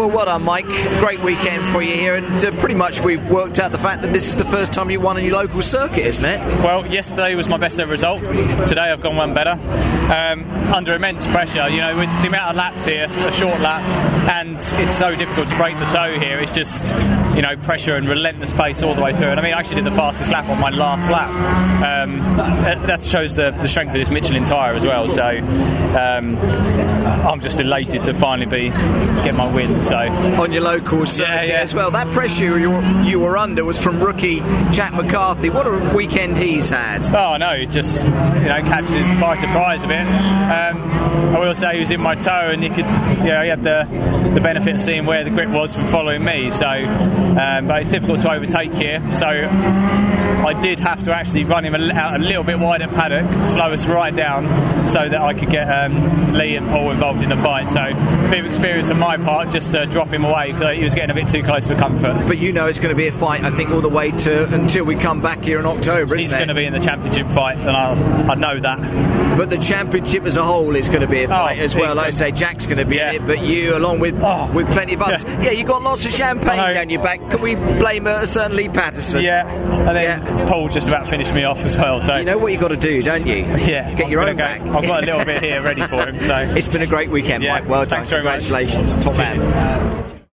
Well, well done, Mike. Great weekend for you here, and uh, pretty much we've worked out the fact that this is the first time you won in your local circuit, isn't it? Well, yesterday was my best ever result. Today I've gone one better. Um, under immense pressure, you know, with the amount of laps here, a short lap, and it's so difficult to break the tow here. It's just, you know, pressure and relentless pace all the way through. And I mean, I actually did the fastest lap on my last lap. Um, that shows the, the strength of this Michelin tyre as well. So um, I'm just elated to finally be get my win. So on your local circuit Yeah, yeah. as well. That pressure you were, you were under was from rookie Jack McCarthy. What a weekend he's had. Oh no, it just you know catches it by surprise a bit. Um, I will say he was in my tow, and you could, you know, he had the the benefit of seeing where the grip was from following me. So, um, but it's difficult to overtake here. So. I did have to actually run him out a little bit wide at paddock, slow us right down, so that I could get um, Lee and Paul involved in the fight. So, a bit of experience on my part, just to drop him away because he was getting a bit too close for comfort. But you know it's going to be a fight, I think, all the way to until we come back here in October, He's going to be in the championship fight, and I, I know that. But the championship as a whole is going to be a fight Oh, as well. Like I say, Jack's going to be Yeah. in it, but you, along with Oh. with plenty of others. Yeah, Yeah. you got lots of champagne down your back. Can we blame uh, a certain Lee Patterson? Yeah, and then Yeah. Paul just about finished me off as well. So You know what you got to do, don't you? yeah, Get I'm your own go- back. I've got a little bit here ready for him. So It's been a great weekend, Yeah, Mike. Well done. thanks very much. Congratulations. Top Cheers. Man.